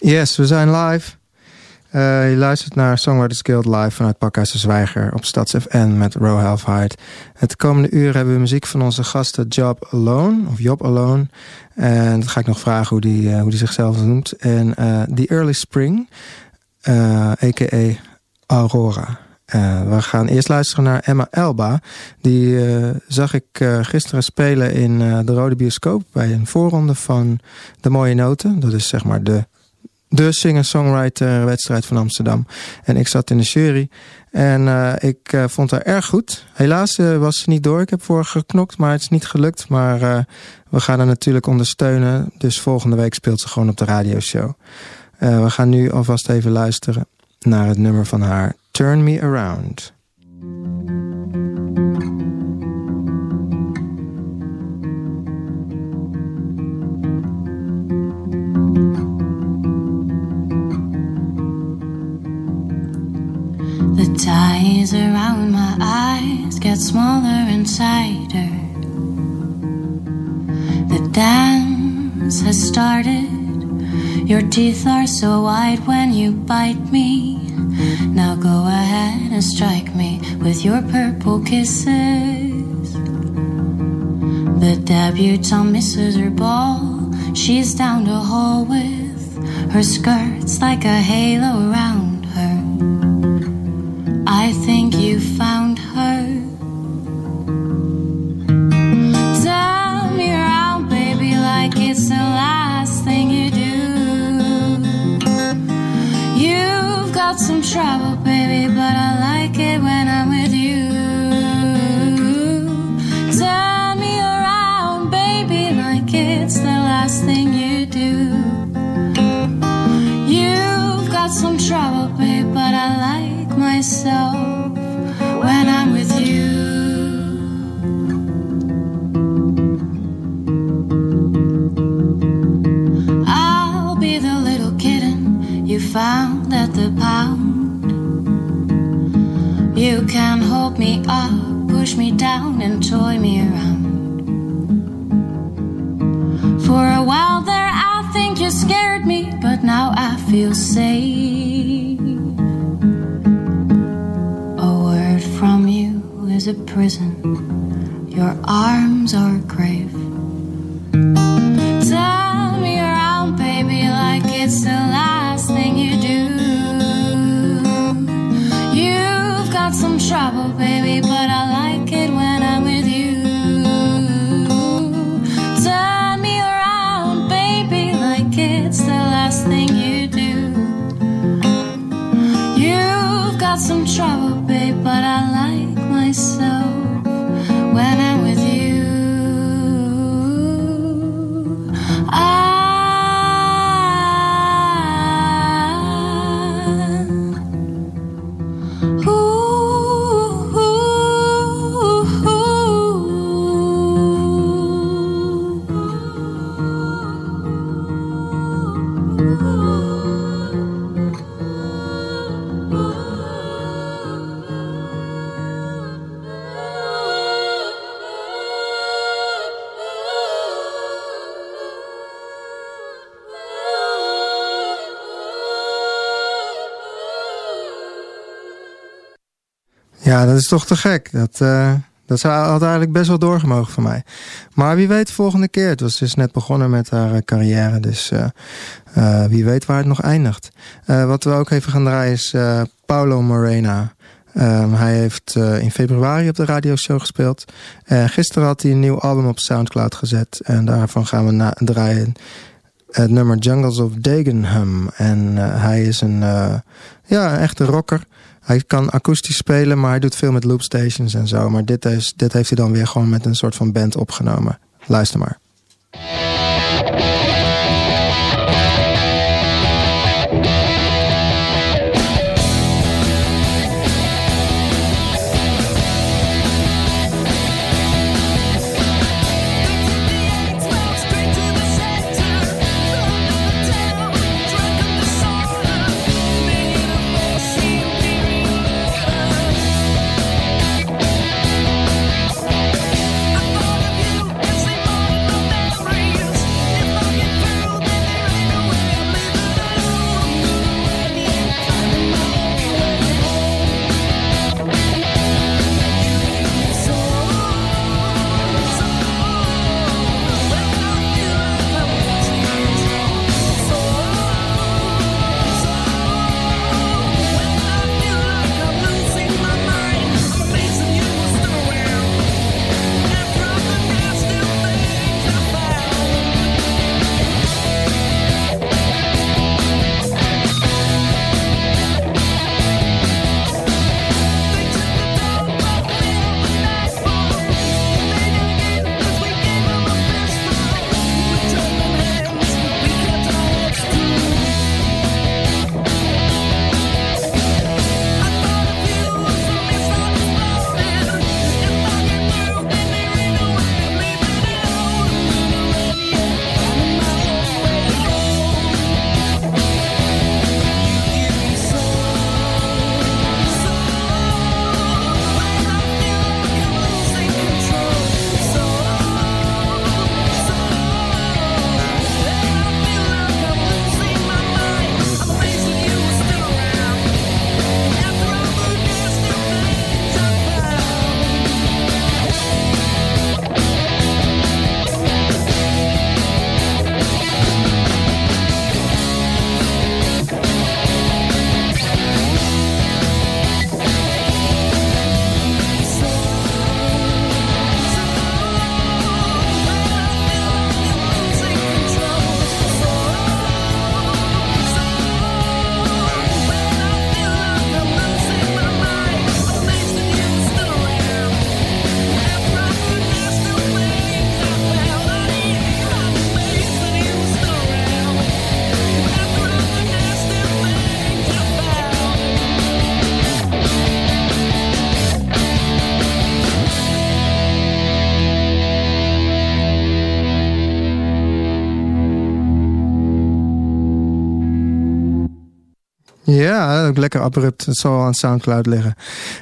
Yes, we zijn live. Uh, je luistert naar Songwriters Guild live vanuit Pakhuis de Zwijger op Stads FN met Row Half Height. Het komende uur hebben we muziek van onze gasten Job Alone, of Job Alone. En dat ga ik nog vragen hoe die, uh, hoe die zichzelf noemt. En uh, The Early Spring, a.k.a. Aurora. we gaan eerst luisteren naar Emma Elba. Die zag ik gisteren spelen in de Rode Bioscoop... bij een voorronde van De Mooie Noten. Dat is zeg maar de de singer-songwriter-wedstrijd van Amsterdam. En ik zat in de jury. En uh, ik uh, vond haar erg goed. Helaas uh, was ze niet door. Ik heb voor geknokt, maar het is niet gelukt. Maar we gaan haar natuurlijk ondersteunen. Dus volgende week speelt ze gewoon op de radioshow. we gaan nu alvast even luisteren naar het nummer van haar. Turn Me Around. Ties around my eyes get smaller and tighter. The dance has started. Your teeth are so white when you bite me. Now go ahead and strike me with your purple kisses. The debutante misses her ball. She's down the hall with her skirts like a halo around. I think you found her. Turn me around, baby, like it's the last thing you do. You've got some trouble, baby, but I like it when I'm with you. Turn me around, baby, like it's the last thing you do. You've got some trouble, myself when I'm with you. I'll be the little kitten you found at the pound. You can hold me up, push me down, and toy me around. For a while there, I think you scared me, but now I feel safe. A prison. Your arms are a grave. Turn me around, baby, like it's the last thing you do. You've got some trouble, baby, but I like Ja, dat is toch te gek. Dat, uh, dat zou, had eigenlijk best wel doorgemogen van mij. Maar wie weet de volgende keer. Het was dus net begonnen met haar uh, carrière. Dus uh, wie weet waar het nog eindigt. wat we ook even gaan draaien is Paulo Morena. Um, hij heeft in februari op de radioshow gespeeld. En gisteren had hij een nieuw album op Soundcloud gezet. En daarvan gaan we draaien het nummer Jungles of Dagenham. En hij is een, ja, een echte rocker. Hij kan akoestisch spelen, maar hij doet veel met loopstations en zo. Maar dit, is, dit heeft hij dan weer gewoon met een soort van band opgenomen. Luister maar. Ja, ook lekker abrupt. Het zal aan Soundcloud liggen.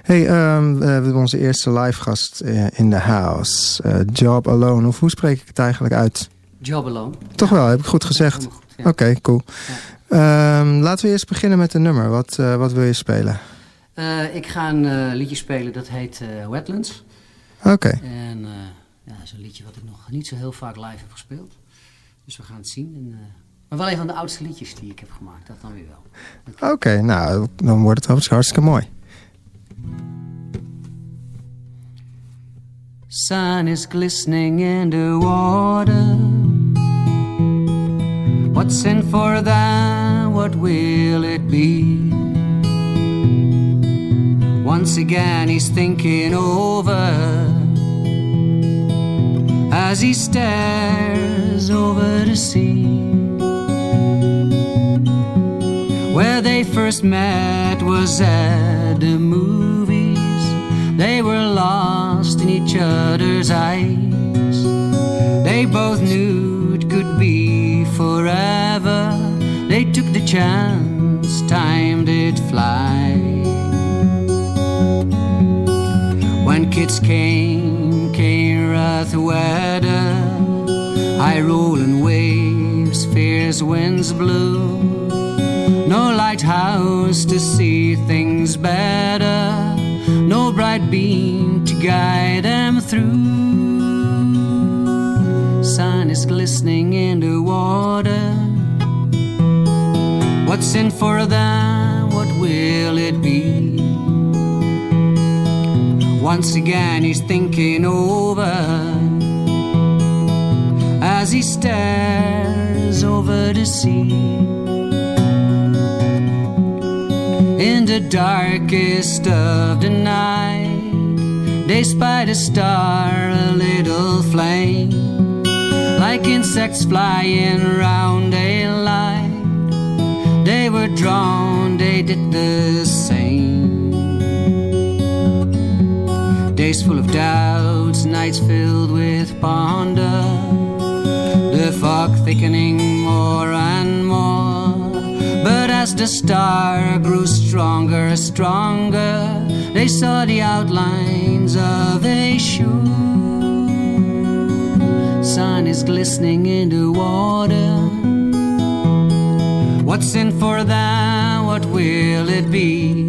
Hey, um, we hebben onze eerste live gast eh, in de house. Uh, Job Alone. Of hoe spreek ik het eigenlijk uit? Job Alone. Toch wel, heb ik goed gezegd? Ja. Oké, cool. Ja. Um, laten we eerst beginnen met een nummer. Wat, uh, wat wil je spelen? Uh, ik ga een liedje spelen dat heet Wetlands. Oké. Okay. En ja, dat is een liedje wat ik nog niet zo heel vaak live heb gespeeld. Dus we gaan het zien. En, maar wel een van de oudste liedjes die ik heb gemaakt, dat dan weer wel. Oké, okay, nou, dan wordt het hartstikke mooi. Sun is glistening in the water. What's in for that? What will it be? Once again, he's thinking over as he stares over the sea. Where they first met was at the movies. They were lost in each other's eyes. They both knew it could be forever. They took the chance, time did fly. When kids came, came rough weather, high rolling waves, fierce winds blew no lighthouse to see things better, no bright beam to guide them through. Sun is glistening in the water. What's in for them? What will it be? Once again, he's thinking over as he stares over the sea. The darkest of the night, they spied a star, a little flame, like insects flying round a light. They were drawn, they did the same. Days full of doubts, nights filled with ponder, the fog thickening more but as the star grew stronger, stronger, they saw the outlines of a shore. Sun is glistening in the water. What's in for that? What will it be?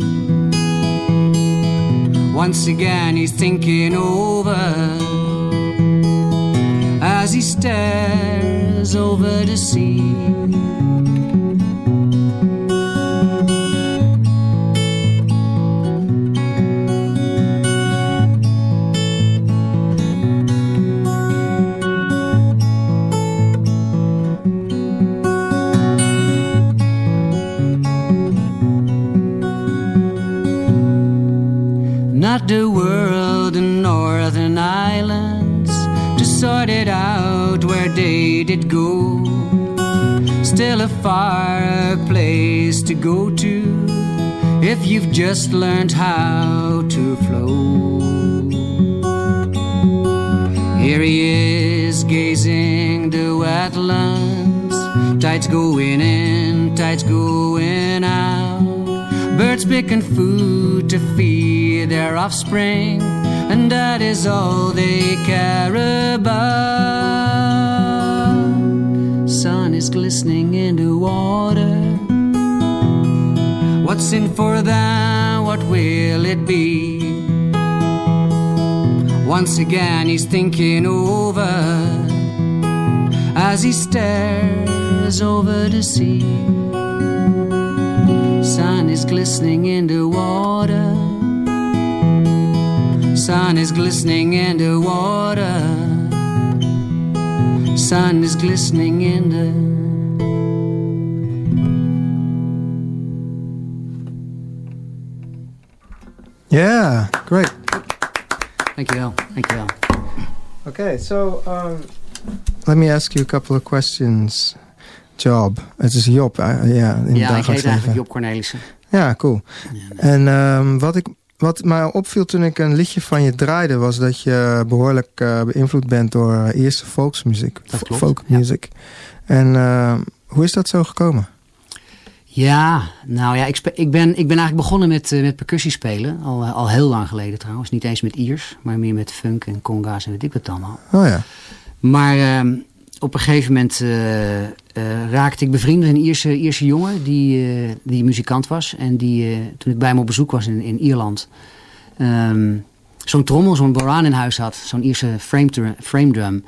Once again, he's thinking over as he stares over the sea. To sort it out where they did go. Still a far place to go to if you've just learned how to flow. Here he is gazing the wetlands, tides going in, tides going out. Birds picking food to feed their offspring, and that is all they care about. Sun is glistening in the water. What's in for them? What will it be? Once again, he's thinking over as he stares over the sea sun is glistening in the water. Sun is glistening in the water. Sun is glistening in the Yeah, great. Thank you, Al. Thank you, Al. Okay, so um, let me ask you a couple of questions. Job. Het is Job, ja. In ja, ik heet eigenlijk Job Cornelissen. Ja, cool. En um, wat, ik, wat mij opviel toen ik een liedje van je draaide... was dat je behoorlijk uh, beïnvloed bent door uh, eerste volksmuziek. Folkmuziek. Ja. En uh, hoe is dat zo gekomen? Ja, nou ja, ik, ik, ben, ik ben eigenlijk begonnen met, met percussie spelen. Al, al heel lang geleden trouwens. Niet eens met Iers, maar meer met funk en conga's en weet ik wat allemaal. Oh ja. Maar uh, op een gegeven moment uh, raakte ik bevriend met een Ierse, Ierse jongen die, die muzikant was. En die, toen ik bij hem op bezoek was in, in Ierland, um, zo'n trommel, zo'n boran in huis had. Zo'n Ierse frame, frame drum.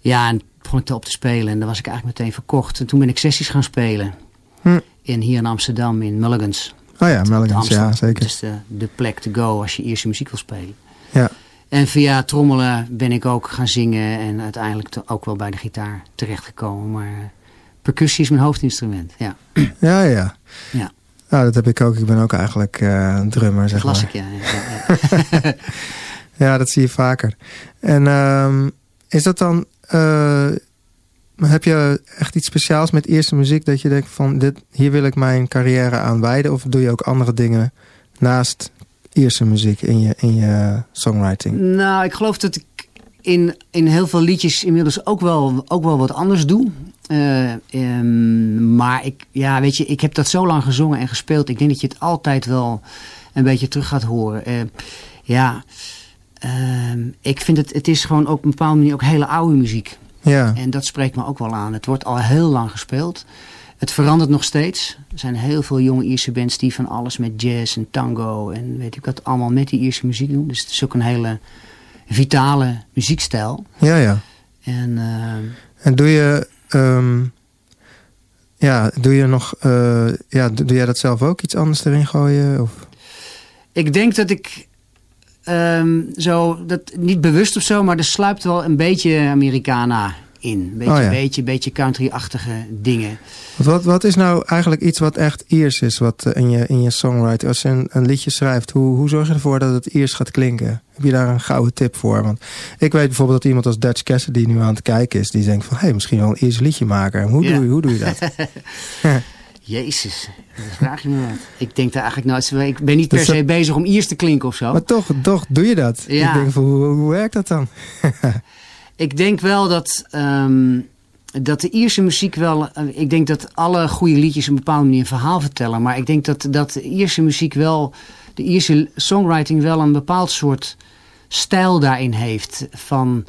Ja, en begon ik erop te spelen. En dan was ik eigenlijk meteen verkocht. En toen ben ik sessies gaan spelen. Hm. In, hier in Amsterdam, in Mulligans. Oh ja, Mulligans, ja, zeker. Dat is de, de plek to go als je Ierse muziek wil spelen. Ja. En via trommelen ben ik ook gaan zingen en uiteindelijk ook wel bij de gitaar terechtgekomen. Maar percussie is mijn hoofdinstrument, ja. Ja, ja. ja. Nou, dat heb ik ook. Ik ben ook eigenlijk uh, een drummer, zeg Klassiek, maar. ja. Ja, ja, dat zie je vaker. En um, is dat dan... Uh, heb je echt iets speciaals met eerste muziek dat je denkt van dit, hier wil ik mijn carrière aan wijden? Of doe je ook andere dingen naast eerste muziek in je, in je songwriting? Nou, ik geloof dat ik in, in heel veel liedjes inmiddels ook wel, ook wel wat anders doe. Uh, um, maar ik, ja, weet je, ik heb dat zo lang gezongen en gespeeld. Ik denk dat je het altijd wel een beetje terug gaat horen. Uh, ja, uh, ik vind het, het is gewoon ook op een bepaalde manier ook hele oude muziek. Ja. En dat spreekt me ook wel aan. Het wordt al heel lang gespeeld. Het verandert nog steeds. Er zijn heel veel jonge Ierse bands die van alles met jazz en tango en weet ik wat allemaal met die Ierse muziek doen. Dus het is ook een hele vitale muziekstijl. Ja, ja. En, uh, en doe je, um, ja, doe je nog, uh, ja, doe jij dat zelf ook iets anders erin gooien? Of? Ik denk dat ik um, zo, dat niet bewust of zo, maar er sluipt wel een beetje Americana in. Een beetje, oh ja. beetje, beetje country-achtige dingen. Wat, wat is nou eigenlijk iets wat echt Iers is wat, uh, in, je, in je songwriting? Als je een, een liedje schrijft, hoe, hoe zorg je ervoor dat het Iers gaat klinken? Heb je daar een gouden tip voor? Want ik weet bijvoorbeeld dat iemand als Dutch Cassidy nu aan het kijken is. Die denkt van, hé, hey, misschien wel een Iers liedje maken. Hoe, Ja. doe, je, hoe doe je dat? Jezus, dat vraag je me wat. Ik denk daar eigenlijk nooit... Ik ben niet per Dus se bezig om Iers te klinken of zo. maar toch, toch doe je dat. Ja. Ik denk van, hoe, hoe werkt dat dan? Ik denk wel dat, ehm, dat de Ierse muziek wel... eh, ik denk dat alle goede liedjes een bepaalde manier een verhaal vertellen. Maar ik denk dat, dat de Ierse muziek wel... De Ierse songwriting wel een bepaald soort stijl daarin heeft. Van,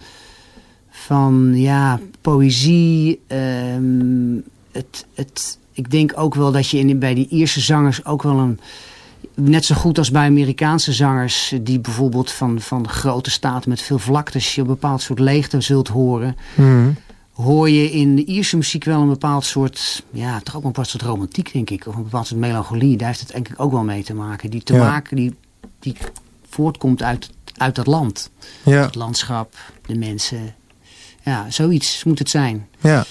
van ja, poëzie. ehm, het, het, ik denk ook wel dat je in, bij die Ierse zangers ook wel een... Net zo goed als bij Amerikaanse zangers, die bijvoorbeeld van, van grote staten met veel vlaktes, je een bepaald soort leegte zult horen, Mhm. hoor je in de Ierse muziek wel een bepaald soort, ja, toch ook een bepaald soort romantiek, denk ik. Of een bepaald soort melancholie. Daar heeft het denk ik ook wel mee te maken. Die te Ja. maken, die, die voortkomt uit, uit dat land. Ja, Het landschap, de mensen. Ja, zoiets moet het zijn. ja.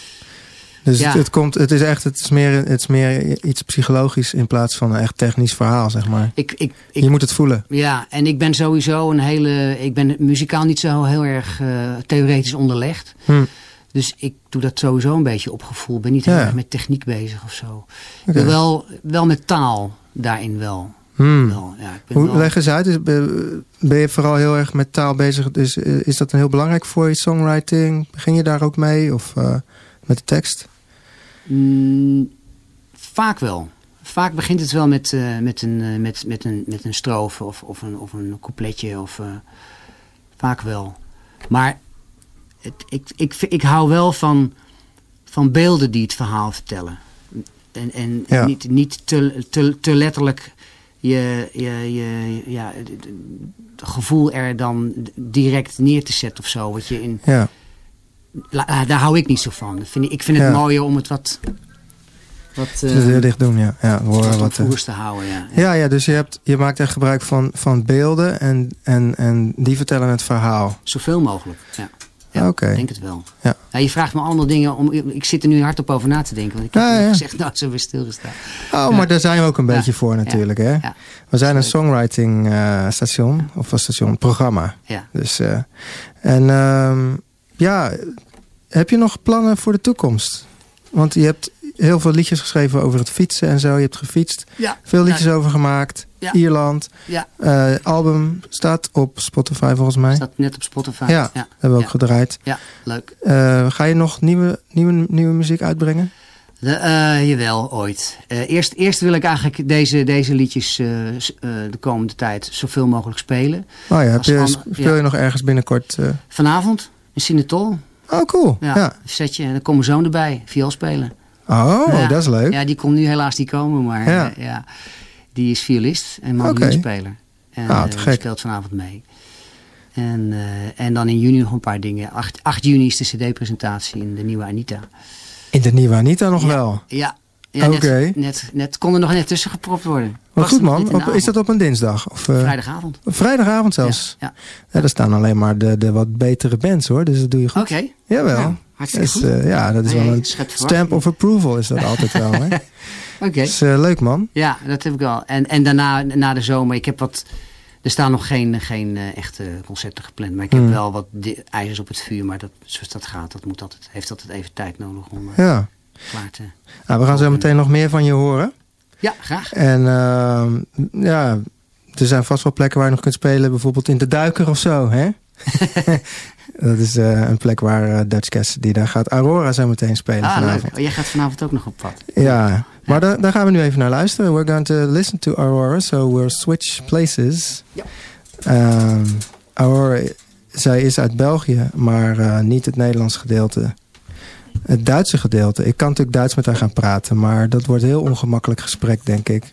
Dus Ja. Het, het, komt, het is echt het is meer, het is meer iets psychologisch in plaats van een echt technisch verhaal, zeg maar. Ik, ik, ik, je moet het voelen. Ja, en ik ben sowieso een hele. Ik ben muzikaal niet zo heel erg eh, theoretisch onderlegd. Hm. Dus ik doe dat sowieso een beetje op gevoel. Ik ben niet heel Ja. erg met techniek bezig of zo. Wel, wel met taal daarin wel. Hmm. wel ja, ik ben Hoe, wel- leg eens uit, is- ben je vooral heel erg met taal bezig? Dus eh, is dat een heel belangrijk voor je songwriting? Begin je daar ook mee? Of eh, met de tekst? Mm, vaak wel. Vaak begint het wel met, eh, met, een, eh, met, met, een, met een strofe of, of, een, of een coupletje. Of, eh, vaak wel. Maar het, ik, ik, ik hou wel van, van beelden die het verhaal vertellen. En, en Ja. niet, niet te, te, te letterlijk je, je, je ja, het- gevoel er dan direct neer te zetten of zo. Wat je in, Ja, daar hou ik niet zo van. Dat vind ik, ik vind het Ja. mooier om het wat, wat, dus eh, heel dicht doen, ja. ja horen wat, wat, eh, te houden. Ja. ja, ja, dus je, hebt, je maakt echt gebruik van, van beelden en, en, en die vertellen het verhaal. Zoveel mogelijk. Ja. Ja, Ah, Oké. Ik denk het wel. Ja. je vraagt me allemaal dingen om. Ik zit er nu hardop over na te denken. Want ik heb Ja, eerlijk ja. gezegd nou zo weer stilgestaan. Oh, Ja. maar daar zijn we ook een Ja. beetje voor natuurlijk, hè? Ja. We zijn een songwriting eh, station, of een station, programma. Ja. Dus, eh, en ehm, ja, heb je nog plannen voor de toekomst? Want je hebt heel veel liedjes geschreven over het fietsen en zo. Je hebt gefietst, Ja. veel liedjes over gemaakt. Ja. Ierland. Ja. Eh, album staat op Spotify volgens mij. Staat net op Spotify. Ja. Hebben we ook gedraaid. Ja, leuk. Eh, ga je nog nieuwe, nieuwe, nieuwe muziek uitbrengen? De, uh, jawel, ooit. Eerst, eerst wil ik eigenlijk deze, deze liedjes de komende tijd zoveel mogelijk spelen. Oh ja, heb je, speel je nog ergens binnenkort? Vanavond in Sinetol. Oh, cool. Ja, ja. setje. En dan komen zoon erbij, viool spelen. Oh, ja. dat is leuk. Ja, die komt nu helaas niet komen, maar ja. ja die is violist en mandolinspeler. Okay. En ah, uh, speelt vanavond mee. En, uh, en dan in juni nog een paar dingen. 8, 8 juni is de cd-presentatie in de nieuwe Anita. In de nieuwe Anita nog wel? Ja. Ja Oké. Net, net, net, kon er nog net tussen gepropt worden. Wat goed man. Op, is dat op een dinsdag? Of, uh, vrijdagavond. Vrijdagavond zelfs? Ja. ja. er staan alleen maar de, de wat betere bands hoor. Dus dat doe je goed. Oké. Okay. Jawel. Ja, hartstikke dus, goed. ja, dat is Nee, wel een stamp of approval is dat altijd wel. hè? Oké. Dus uh, leuk man. Ja, dat heb ik wel. En, en daarna, na de zomer, ik heb wat... Er staan nog geen, geen echte concerten gepland. Maar ik heb Hmm. wel wat ijzers op het vuur. Maar dat, zoals dat gaat, dat moet altijd, heeft altijd even tijd nodig om Ja. Klaar te... Nou, we gaan zo meteen nog meer van je horen. Ja, graag. En uh, ja, er zijn vast wel plekken waar je nog kunt spelen. Bijvoorbeeld in de Duiker of zo, hè? dat is uh, een plek waar uh, Dutch Cassidy, daar gaat Aurora zo meteen spelen Ah, vanavond. leuk. Oh, jij gaat vanavond ook nog op pad. Ja, maar daar, daar gaan we nu even naar luisteren. We're going to listen to Aurora, so we'll switch places. Ja. Um, Aurora, zij is uit België, maar uh, niet het Nederlands gedeelte. Het Duitse gedeelte. Ik kan natuurlijk Duits met haar gaan praten, maar dat wordt een heel ongemakkelijk gesprek, denk ik.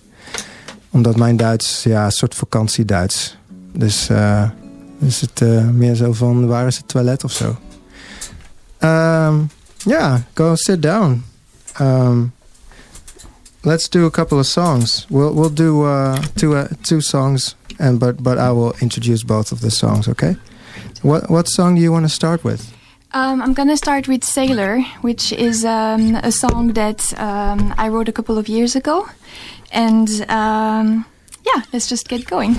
Omdat mijn Duits, ja, een soort vakantie-Duits. Dus uh, is het uh, meer zo van, waar is het toilet of zo? Um, yeah, go sit down. Um, let's do a couple of songs. We'll we'll do uh, two uh, two songs, and but but I will introduce both of the songs. Okay. What what song do you want to start with? Um, I'm gonna start with Sailor, which is um, a song that um, I wrote a couple of years ago, and um, yeah, let's just get going.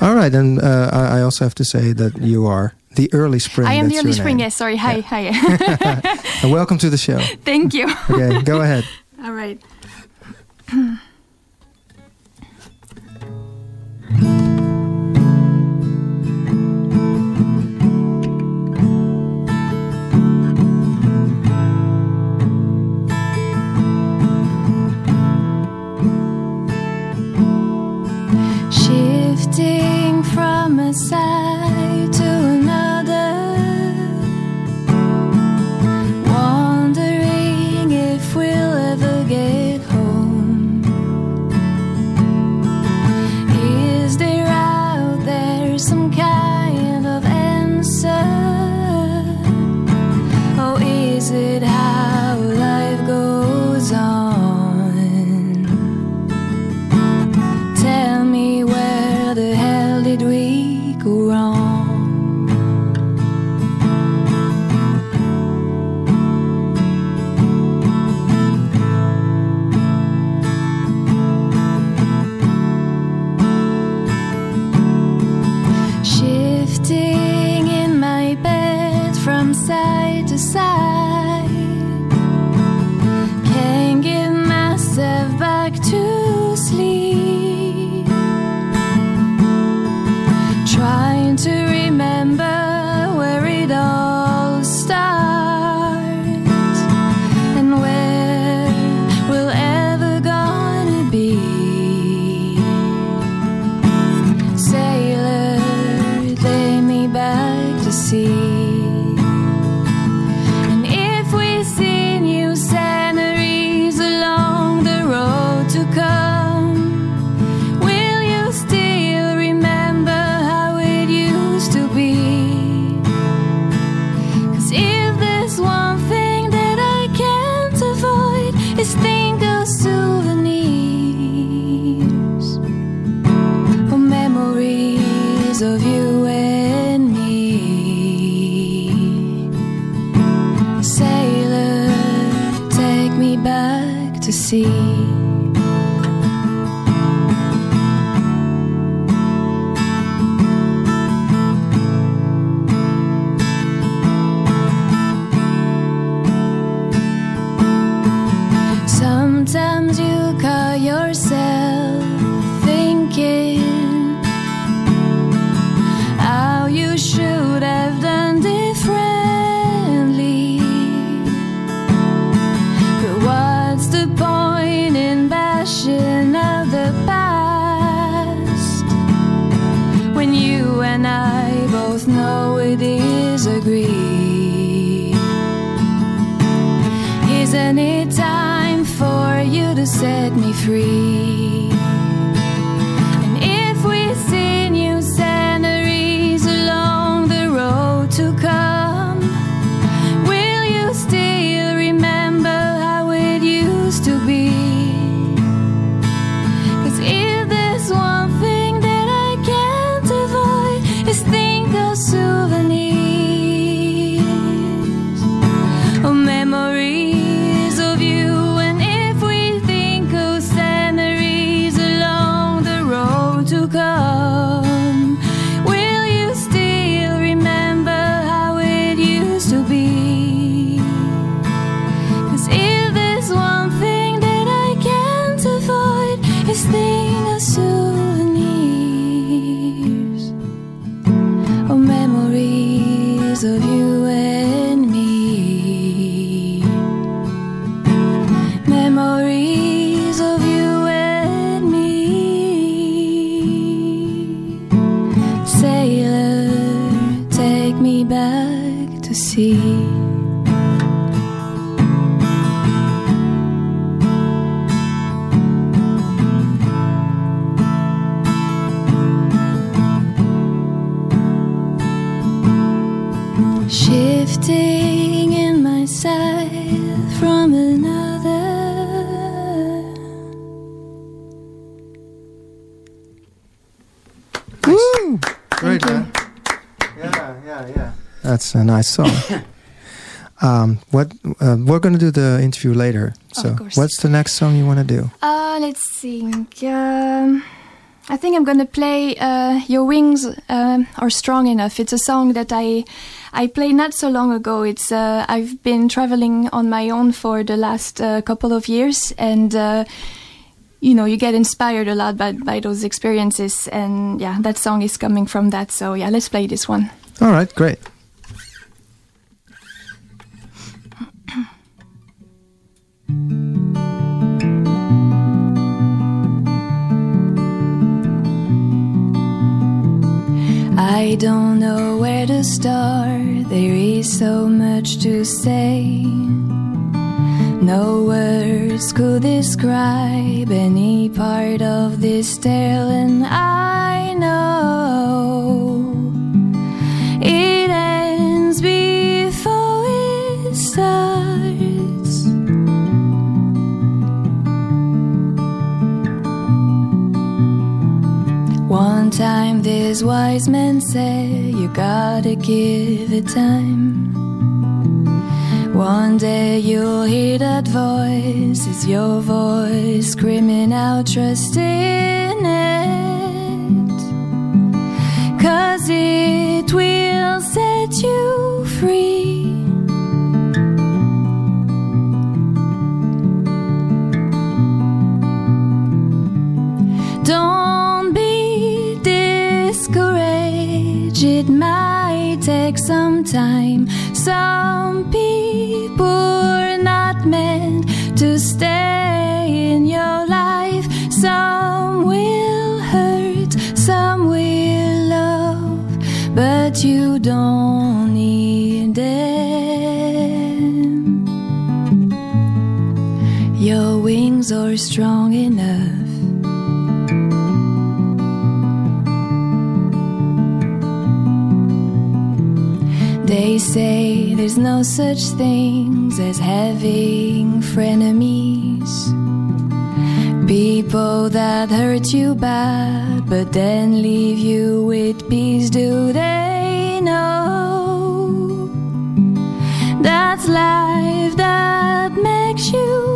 All right, and uh, I, also have to say that you are the early spring. I am the early spring. Yes, sorry. Hi, hi. And welcome to the show. Thank you. Okay, go ahead. All right. side sea. Memories That's a nice song. um, what uh, we're going to do the interview later. So, course. what's the next song you want to do? Uh, let's think. Um, I think I'm gonna play uh, "Your Wings um, Are Strong Enough." It's a song that I I played not so long ago. It's uh, I've been traveling on my own for the last uh, couple of years, and uh, you know you get inspired a lot by by those experiences. And yeah, that song is coming from that. So yeah, let's play this one. All right, great. I don't know where to start. There is so much to say. No words could describe any part of this tale, and I know One time this wise man said, You gotta give it time. One day you'll hear that voice, it's your voice screaming out, trust in it. Cause it will set you free. Might take some time. Some people are not meant to stay in your life. Some will hurt, some will love, but you don't need them. Your wings are strong enough. There's no such things as having frenemies. People that hurt you bad, but then leave you with peace. Do they know that's life that makes you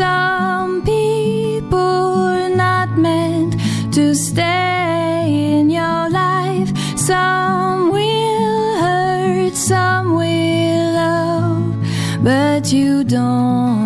Some people not meant to stay in your life. Some will hurt, some will love, but you don't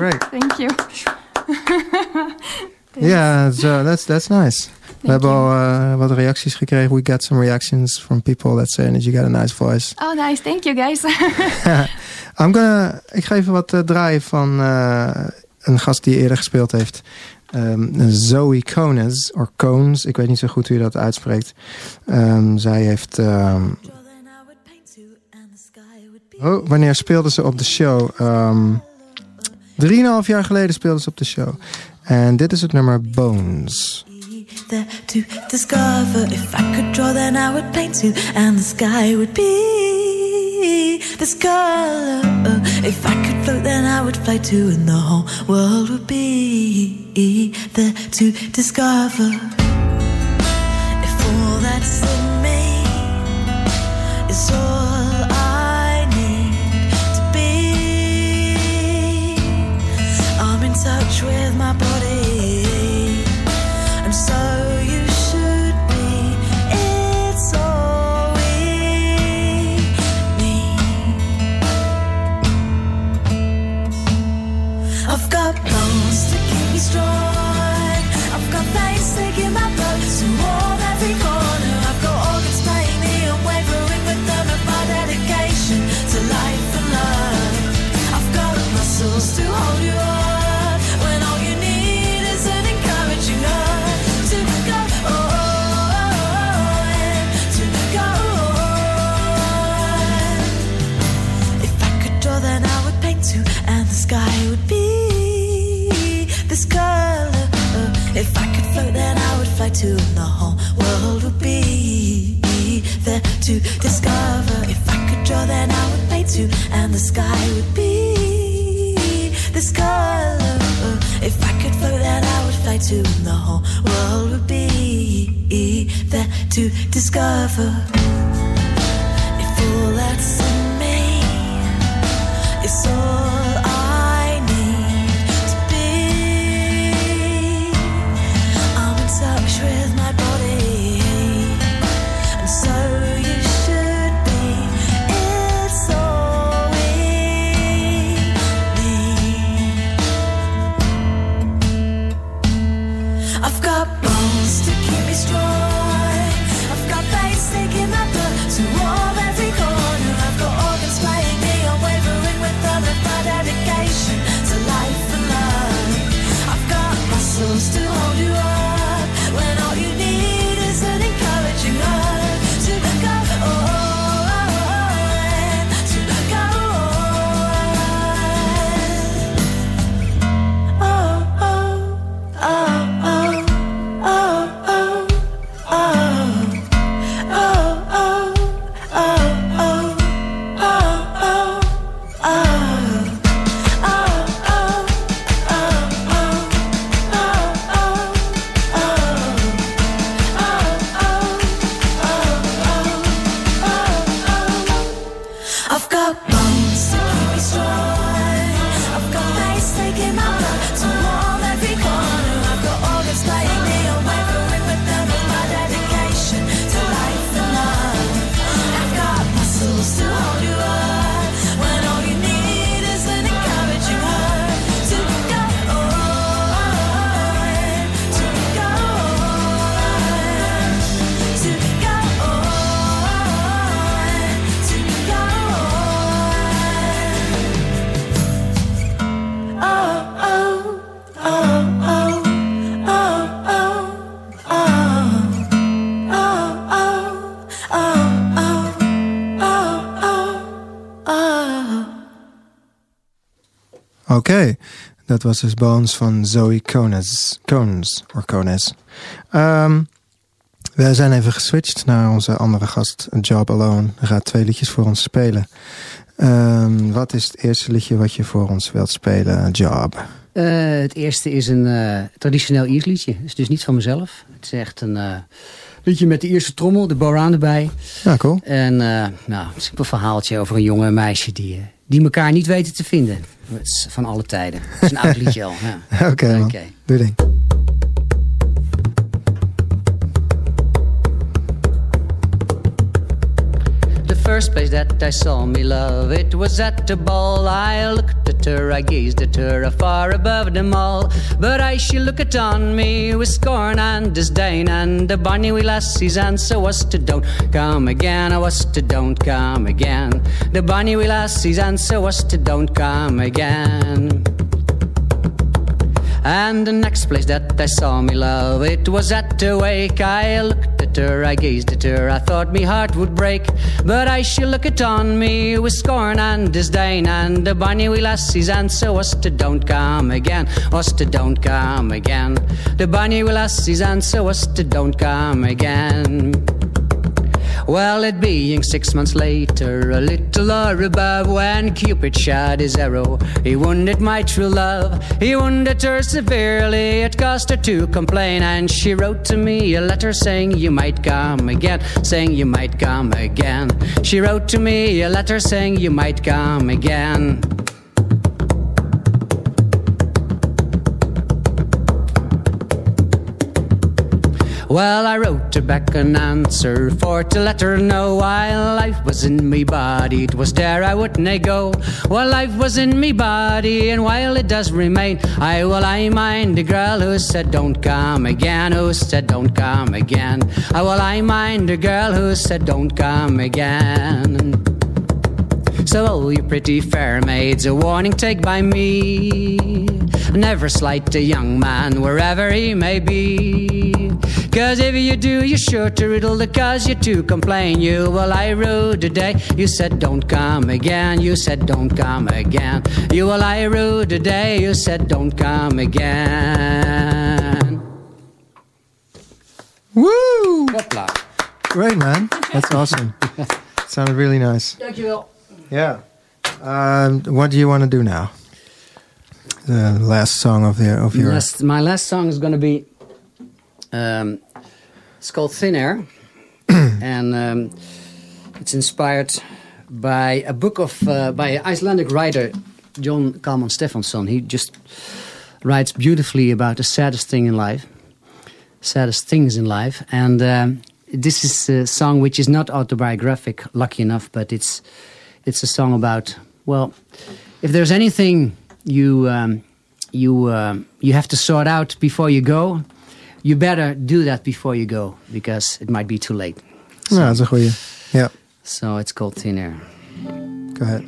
great. Thank you. Yeah, so that's that's nice. We hebben al uh, wat reacties gekregen. We got some reactions from people that say that you got a nice voice. Oh, nice. Thank you, guys. I'm gonna, ik ga even wat uh, draaien van uh, een gast die eerder gespeeld heeft. Um, Zoe Cones, of Cones. Ik weet niet zo goed hoe je dat uitspreekt. Um, zij heeft... Um, oh, wanneer speelde ze op de show? Drieënhalf jaar geleden speelde ze op de show. En dit is het nummer Bones. To discover if I could draw, then I would paint you, and the sky would be this color. If I could float, then I would fly too, and the whole world would be there to discover. If all that's in And the whole world would be there to discover. If I could draw, then I would paint too, and the sky would be this color. If I could float, then I would fly too, and the whole world would be there to discover. Oké, dat was dus Bones van Zoe Cones. Cones, of Cones. Um, we zijn even geswitcht naar onze andere gast, Job Alone. Hij gaat twee liedjes voor ons spelen. Um, wat is het eerste liedje wat je voor ons wilt spelen, Job? Uh, het eerste is een uh, traditioneel Iers liedje. Het is dus niet van mezelf. Het is echt een uh, liedje met de Ierse trommel, de boran erbij. Ja, cool. En nou, het is een verhaaltje over een jongen en meisje die, die elkaar niet weten te vinden. Van alle tijden. Het is een oud liedje al. Ja. Oké, okay, okay. doe ding. First place that I saw me love, it was at a ball. I looked at her, I gazed at her afar above them all. But I she looked on me with scorn and disdain, and the bonny wee lassie's answer was to don't come again. Oh, I was to don't come again. The bonny wee lassie's answer was to don't come again. And the next place that I saw me love, it was at the wake. I looked at her, I gazed at her, I thought me heart would break. But I she looked it on me with scorn and disdain. And the bonny wee lassie's answer was to don't come again, was to don't come again. The bonny wee lassie's answer was to don't come again. Well, it being six months later, a little or above, when Cupid shot his arrow, he wounded my true love. He wounded her severely, it caused her to complain, and she wrote to me a letter saying you might come again, saying you might come again. She wrote to me a letter saying you might come again. Well, I wrote her back an answer for to let her know while life was in me body, it was there I wouldn't go. While life was in me body, and while it does remain, I will I mind the girl who said don't come again, who said don't come again. I will I mind the girl who said don't come again. So, all you pretty fair maids, a warning take by me. Never slight a young man wherever he may be. Cause if you do, you're sure to riddle the cause you to complain. You, well, I rode today. You said don't come again. You said don't come again. You, well, I rode today. You said don't come again. Woo! Hopla. Great, man. That's awesome. Sounded really nice. Dankjewel. Yeah. Um, what do you want to do now? The last song of the of your. Last, my last song is going to be um, it's called Thin Air, and um, it's inspired by a book of uh, by an Icelandic writer, John Kalman Stefansson. He just writes beautifully about the saddest thing in life, saddest things in life, and um, this is a song which is not autobiographic, lucky enough, but it's it's a song about well, if there's anything you um, you uh, you have to sort out before you go you better do that before you go because it might be too late. Ah, so, ja, dat is een goeie. Ja. So it's called Thin Air. Go ahead.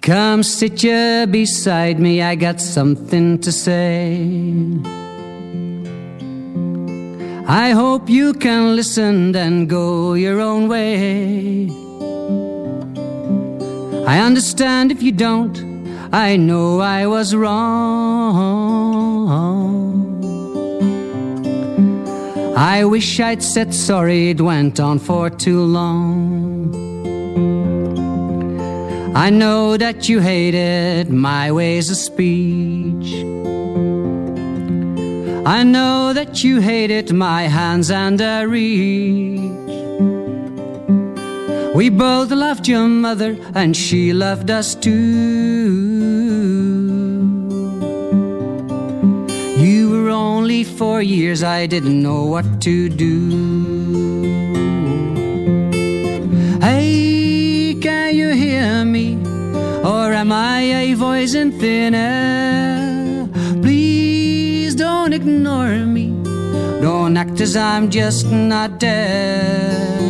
Come sit you beside me, I got something to say. I hope you can listen and go your own way. I understand if you don't. I know I was wrong. I wish I'd said sorry, it went on for too long. I know that you hated my ways of speech. I know that you hated my hands and a reach. We both loved your mother, and she loved us too. Only four years, I didn't know what to do. Hey, can you hear me? Or am I a voice in thin air? Please don't ignore me. Don't act as I'm just not dead.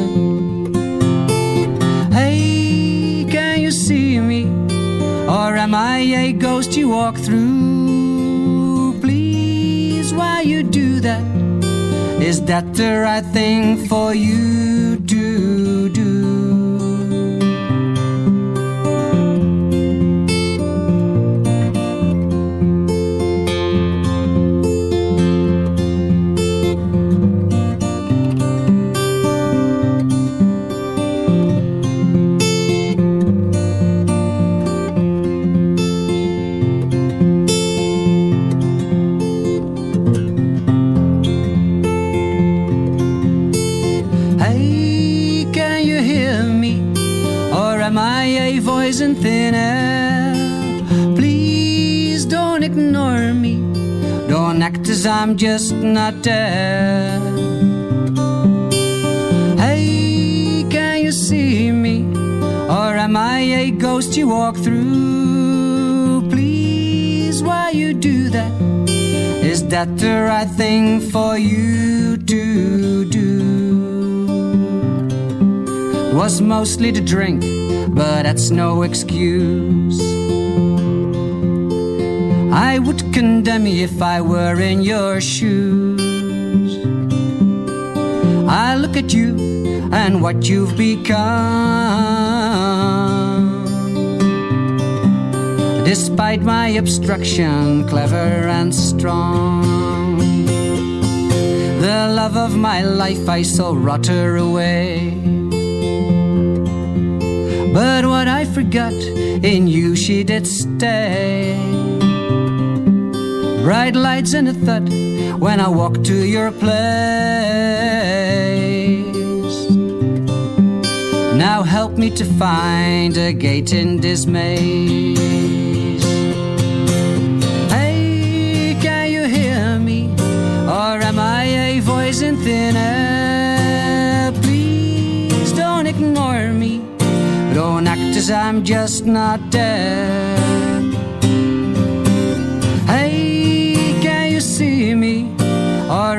Hey can you see me Or am I a ghost you walk through? Why you do that? Is that the right thing for you to do? Just not there. Hey, can you see me? Or am I a ghost you walk through? Please, why you do that? Is that the right thing for you to do? Was mostly to drink, but that's no excuse. I would condemn you if I were in your shoes. I look at you and what you've become. Despite my obstruction, clever and strong. The love of my life, I saw rotter away. But what I forgot, in you she did stay. Bright lights and a thud when I walk to your place. Now help me to find a gate in this maze. Hey, can you hear me? Or am I a voice in thin air? Please don't ignore me. Don't act as I'm just not there.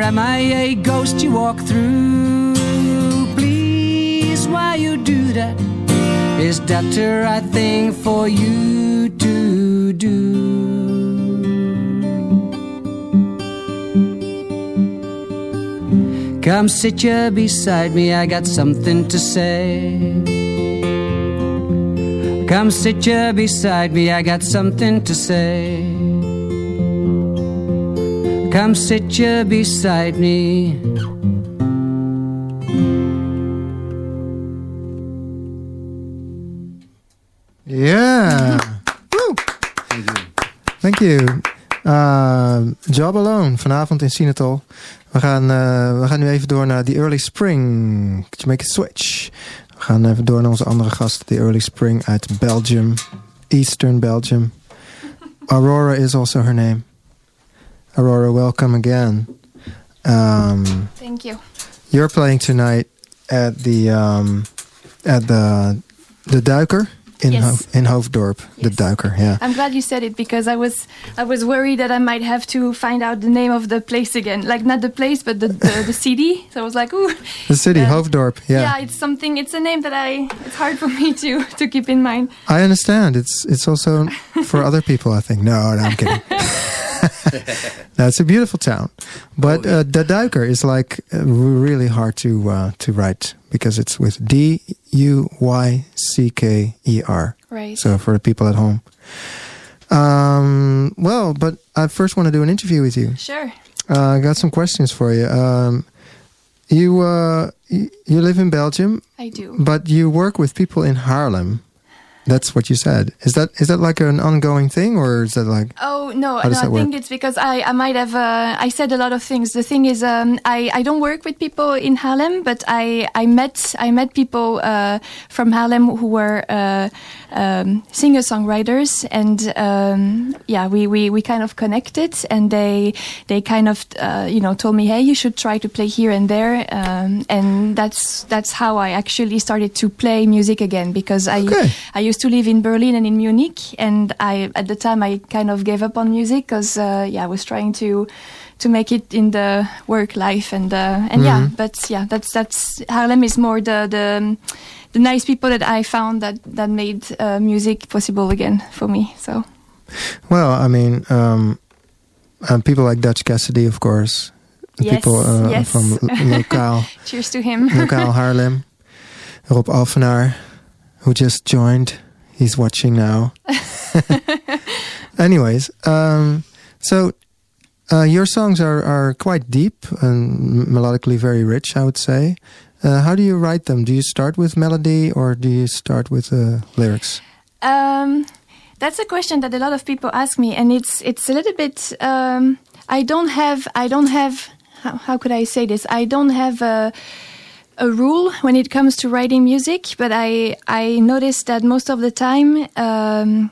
Am I a ghost you walk through? Please, why you do that? Is that the right thing for you to do? Come sit you beside me, I got something to say. Come sit you beside me, I got something to say. Come sit you beside me. Yeah. Woo. Thank you. Uh, Job Alone, vanavond in Sinatol. We gaan, uh, we gaan nu even door naar The Early Spring. Could you make a switch? We gaan even door naar onze andere gast, The Early Spring uit Belgium. Eastern Belgium. Aurora is also her name. Aurora, welcome again. Um, Thank you. you're playing tonight at the um, at the the Duiker in Yes. Ho- in Hoofddorp. The Yes. Duiker, yeah. I'm glad you said it because I was I was worried that I might have to find out the name of the place again. Like not the place, but the the, the city. So I was like, ooh, The city, Yeah. Hoofddorp. Yeah. yeah. it's something. It's a name that I. It's hard for me to to keep in mind. I understand. It's it's also for other people. I think. No, no, I'm kidding. no, it's a beautiful town, but uh, the Duiker is like uh, really hard to uh, to write because it's with D U Y C K E R. Right. So for the people at home. Um, well, but I first want to do an interview with you. Sure. Uh, I got some questions for you. Um, you uh, you live in Belgium, I do. but you work with people in Haarlem. That's what you said. Is that is that like an ongoing thing, or is that like Oh no, no! I work? think it's because I, I might have uh, I said a lot of things. The thing is, um, I, I don't work with people in Haarlem, but I I met I met people uh, from Haarlem who were uh, um, singer songwriters, and um, yeah, we, we, we kind of connected, and they they kind of uh, you know told me, hey, you should try to play here and there, um, and that's that's how I actually started to play music again because I Okay. I used to live in Berlin and in Munich, and I at the time I kind of gave up on music because uh, yeah I was trying to to make it in the work life and uh, and yeah, Mhm. but yeah that's that's Haarlem is more the the the nice people that I found that that made uh, music possible again for me. So Well, I mean, um, uh, people like Dutch Cassidy, of course. Yes, people uh, yes. from lo- lokaal, cheers to him. local Haarlem, Rob Alphenaar, who just joined. He's watching now. Anyways, um, so uh, your songs are, are quite deep and melodically very rich, I would say. Uh, how do you write them? Do you start with melody or do you start with uh, lyrics? Um, that's a question that a lot of people ask me, and it's it's a little bit. Um, I don't have. I don't have. How, how could I say this? I don't have a a rule when it comes to writing music, but I I noticed that most of the time. Um,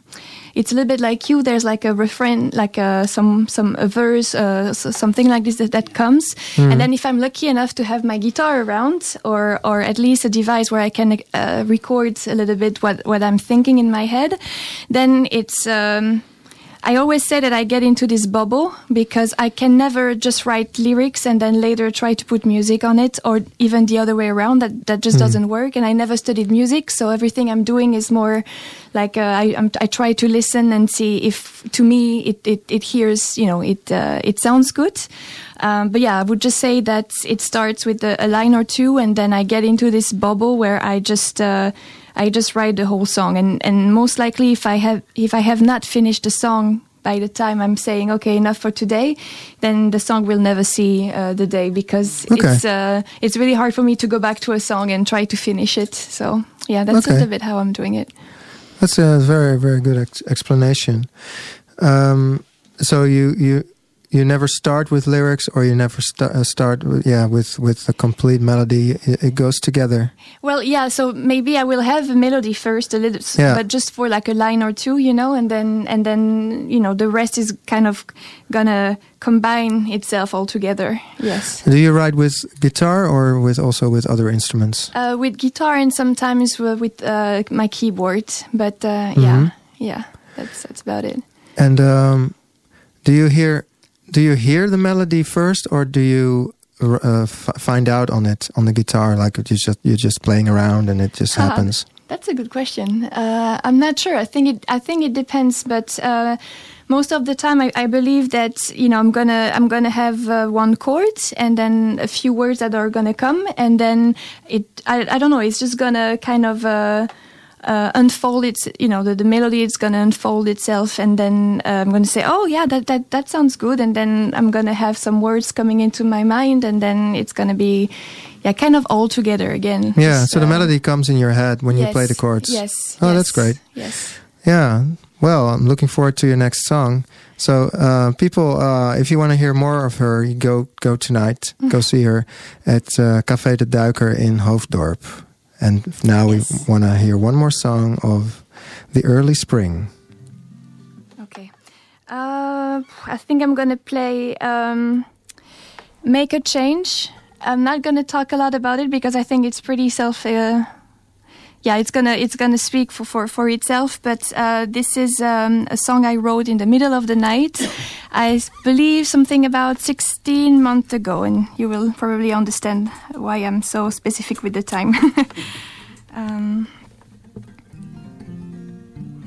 it's a little bit like you. There's like a refrain, like a, some some a verse, uh, something like this that, that comes. Mm. And then if I'm lucky enough to have my guitar around, or or at least a device where I can uh, record a little bit what what I'm thinking in my head, then it's. Um, I always say that I get into this bubble because I can never just write lyrics and then later try to put music on it, or even the other way around. That that just mm. doesn't work. And I never studied music, so everything I'm doing is more like uh, I I'm, i try to listen and see if to me it it, it hears you know it uh, it sounds good. Um, but yeah, I would just say that it starts with a, a, line or two, and then I get into this bubble where I just. Uh, I just write the whole song, and and most likely if I have if I have not finished the song by the time I'm saying okay enough for today, then the song will never see uh, the day because okay. it's uh, it's really hard for me to go back to a song and try to finish it. So yeah, that's okay. a little bit how I'm doing it. That's a very very good ex explanation. Um, so you you you never start with lyrics or you never st uh, start yeah with with the complete melody it, it, goes together well yeah so maybe i will have a melody first a little yeah. but just for like a line or two you know and then and then you know the rest is kind of gonna combine itself all together yes do you write with guitar or with also with other instruments uh, with guitar and sometimes with uh, my keyboard but mm -hmm. yeah mm-hmm. yeah that's that's about it and um, do you hear do you hear the melody first, or do you uh, find out on it on the guitar? Like you just you're just playing around and it just uh, happens. That's a good question. Uh, I'm not sure. I think it. I think it depends, but uh, most of the time I, I, believe that you know I'm gonna I'm gonna have uh, one chord and then a few words that are gonna come and then it I, I don't know it's just gonna kind of uh, uh, unfold its, you know, the, the melody is going to unfold itself, and then uh, I'm going to say, oh yeah, that that that sounds good, and then I'm going to have some words coming into my mind, and then it's going to be, yeah, kind of all together again. Yeah, Just, so the uh, melody comes in your head when yes, you play the chords. Yes. Oh, yes, that's great. Yes. Yeah. Well, I'm looking forward to your next song. So, uh, people, uh, if you want to hear more of her, you go go tonight. Mm -hmm. Go see her at uh, Café de Duiker in Hoofddorp. And now yes. we want to hear one more song of the early spring. Okay. Uh, I think I'm going to play um, Make a Change. I'm not going to talk a lot about it because I think it's pretty self. Uh, yeah, it's gonna it's gonna speak for for, for itself. But uh, this is um, a song I wrote in the middle of the night. I believe something about 16 months ago, and you will probably understand why I'm so specific with the time. um,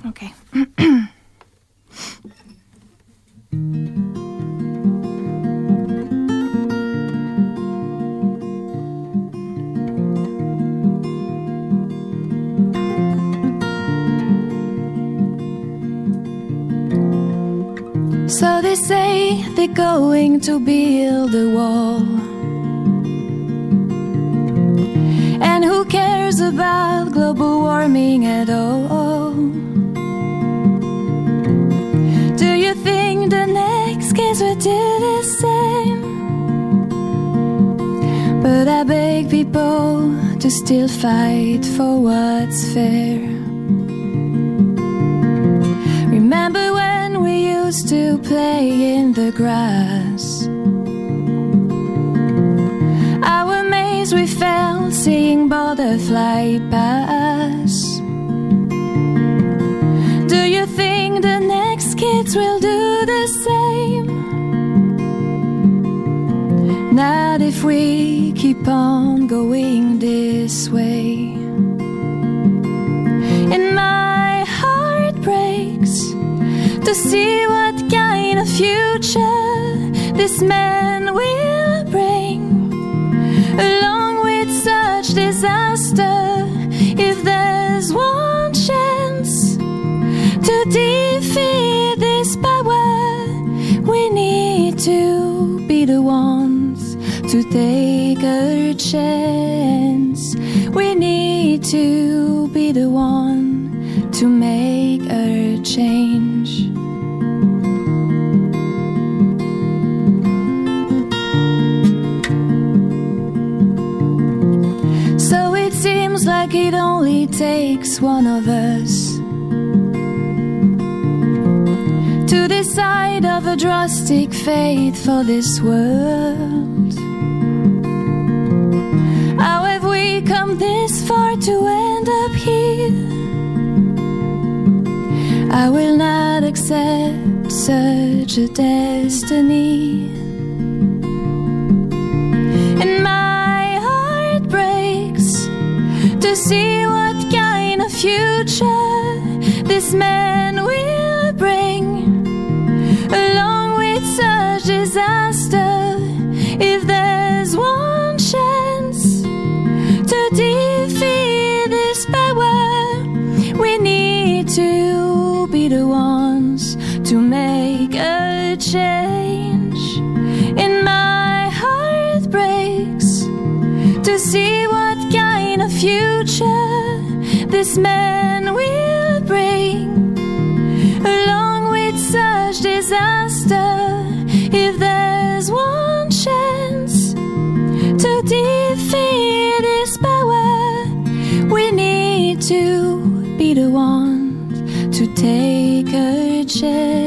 okay. So they say they're going to build a wall. And who cares about global warming at all? Do you think the next kids will do the same? But I beg people to still fight for what's fair. Remember used to play in the grass. Our maze we felt seeing butterfly pass. Do you think the next kids will do the same? Not if we keep on going this way. In my heart breaks to see future this man will bring. Along with such disaster if there's one chance to defeat this power we need to be the ones to take a chance. We need to be the one to make a change it only takes one of us to decide of a drastic fate for this world. How have we come this far to end up here? I will not accept such a destiny. See what kind of future this man will bring along with such disaster. If there's one chance to defeat this power, we need to be the ones to make a change. And my heart breaks to see what kind of future this man will bring along with such disaster. If there's one chance to defeat this power, we need to be the ones to take a chance.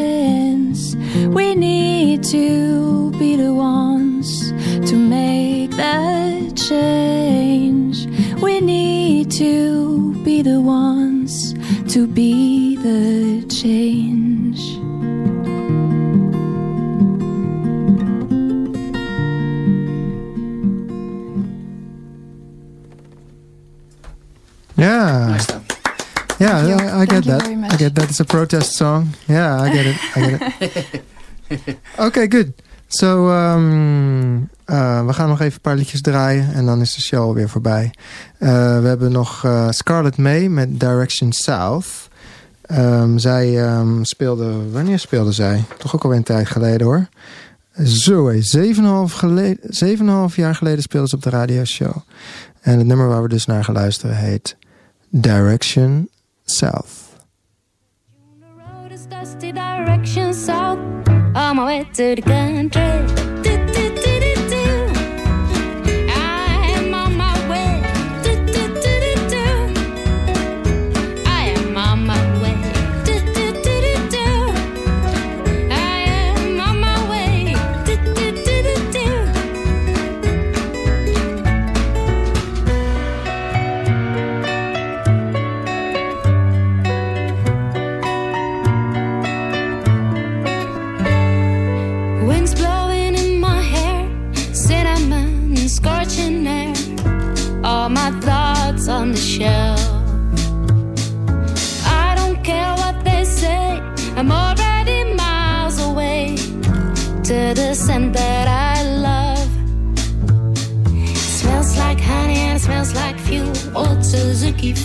Get that. It's a protest song. Yeah, I get it. I get it. okay, good. So, um, uh, we gaan nog even een paar liedjes draaien en dan is de show alweer voorbij. Uh, we hebben nog uh, Scarlett May met Direction South. Um, zij um, speelde, wanneer speelde zij? Toch ook alweer een tijd geleden hoor. Zo, hé, 7,5 geleden- 7,5 jaar geleden speelde ze op de radioshow. En het nummer waar we dus naar gaan luisteren heet Direction South. Direction south. On my way to the country.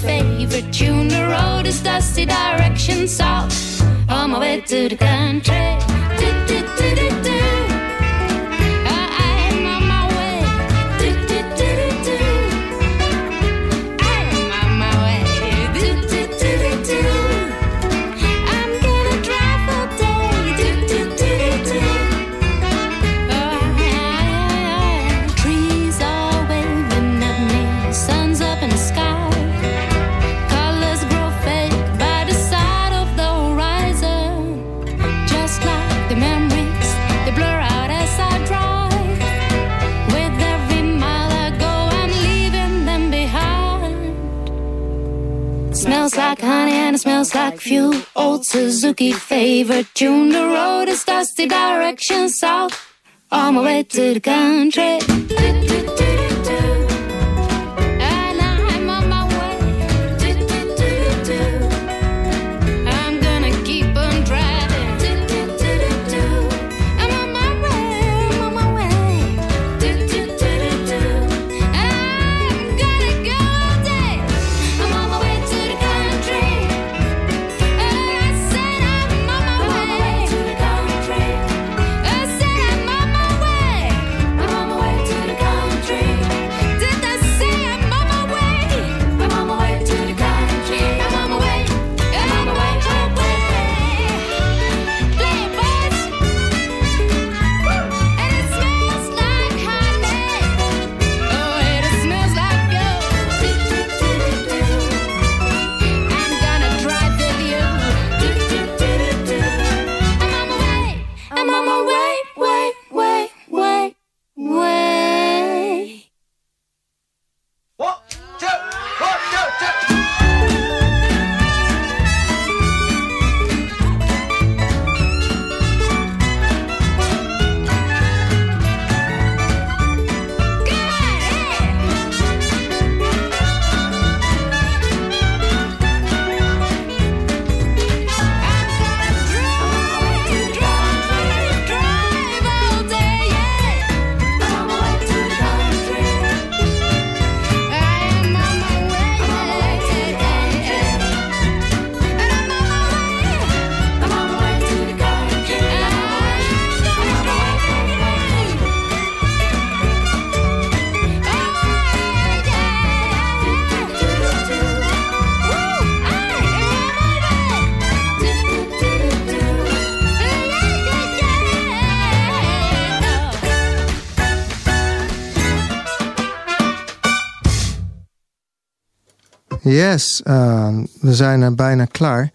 Favorite tune. The road is dusty, direction south. On my way to the country. Like honey and it smells like fuel. Old Suzuki favorite tune. The road is dusty, direction south. On my way to the country. Yes, uh, we zijn bijna klaar.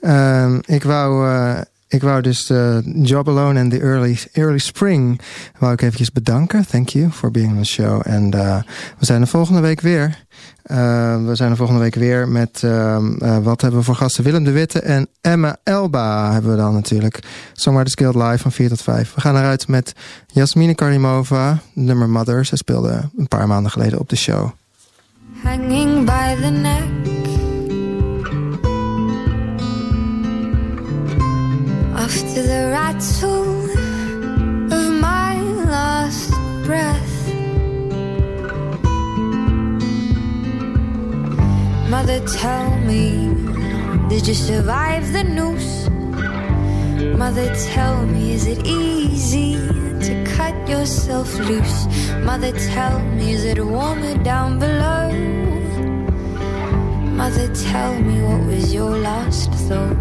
Uh, ik wou... Uh, ik wou dus de Job Alone en the Early, early Spring wou ik eventjes bedanken. Thank you for being on the show. En uh, we zijn er volgende week weer. Uh, we zijn er volgende week weer met uh, wat hebben we voor gasten? Willem de Witte en Emma Elba hebben we dan natuurlijk. Songwriters Guild live van 4 tot 5. We gaan eruit met Jasmine Karimova, nummer Mother. Ze speelde een paar maanden geleden op de show. Hanging by the neck After the rattle of my last breath Mother tell me Did you survive the noose? Mother tell me is it easy to yourself loose? Mother tell me is it warmer down below? Mother tell me what was your last thought?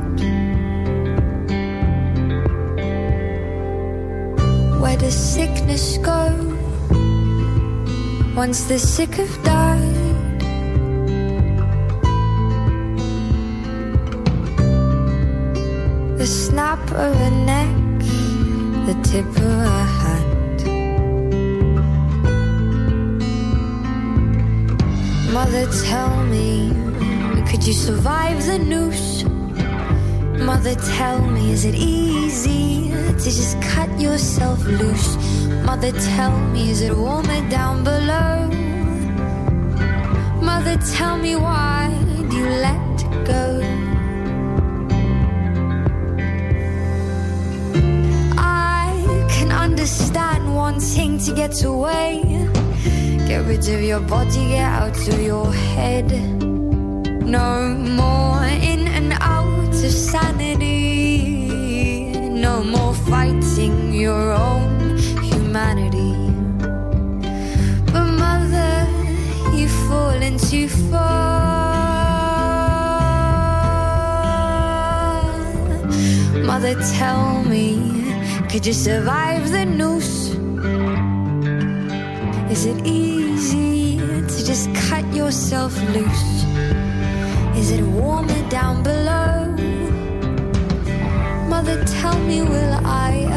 Where does sickness go once the sick have died? The snap of a neck, the tip of a hat. Mother, tell me, could you survive the noose? Mother, tell me, is it easy to just cut yourself loose? Mother, tell me, is it warmer down below? Mother, tell me, why do you let go? I can understand wanting to get away. Get rid of your body, get out of your head. No more in and out of sanity. No more fighting your own humanity. But, mother, you've fallen too far. Mother, tell me, could you survive the noose? Is it easy to just cut yourself loose? Is it warmer down below? Mother, tell me, will I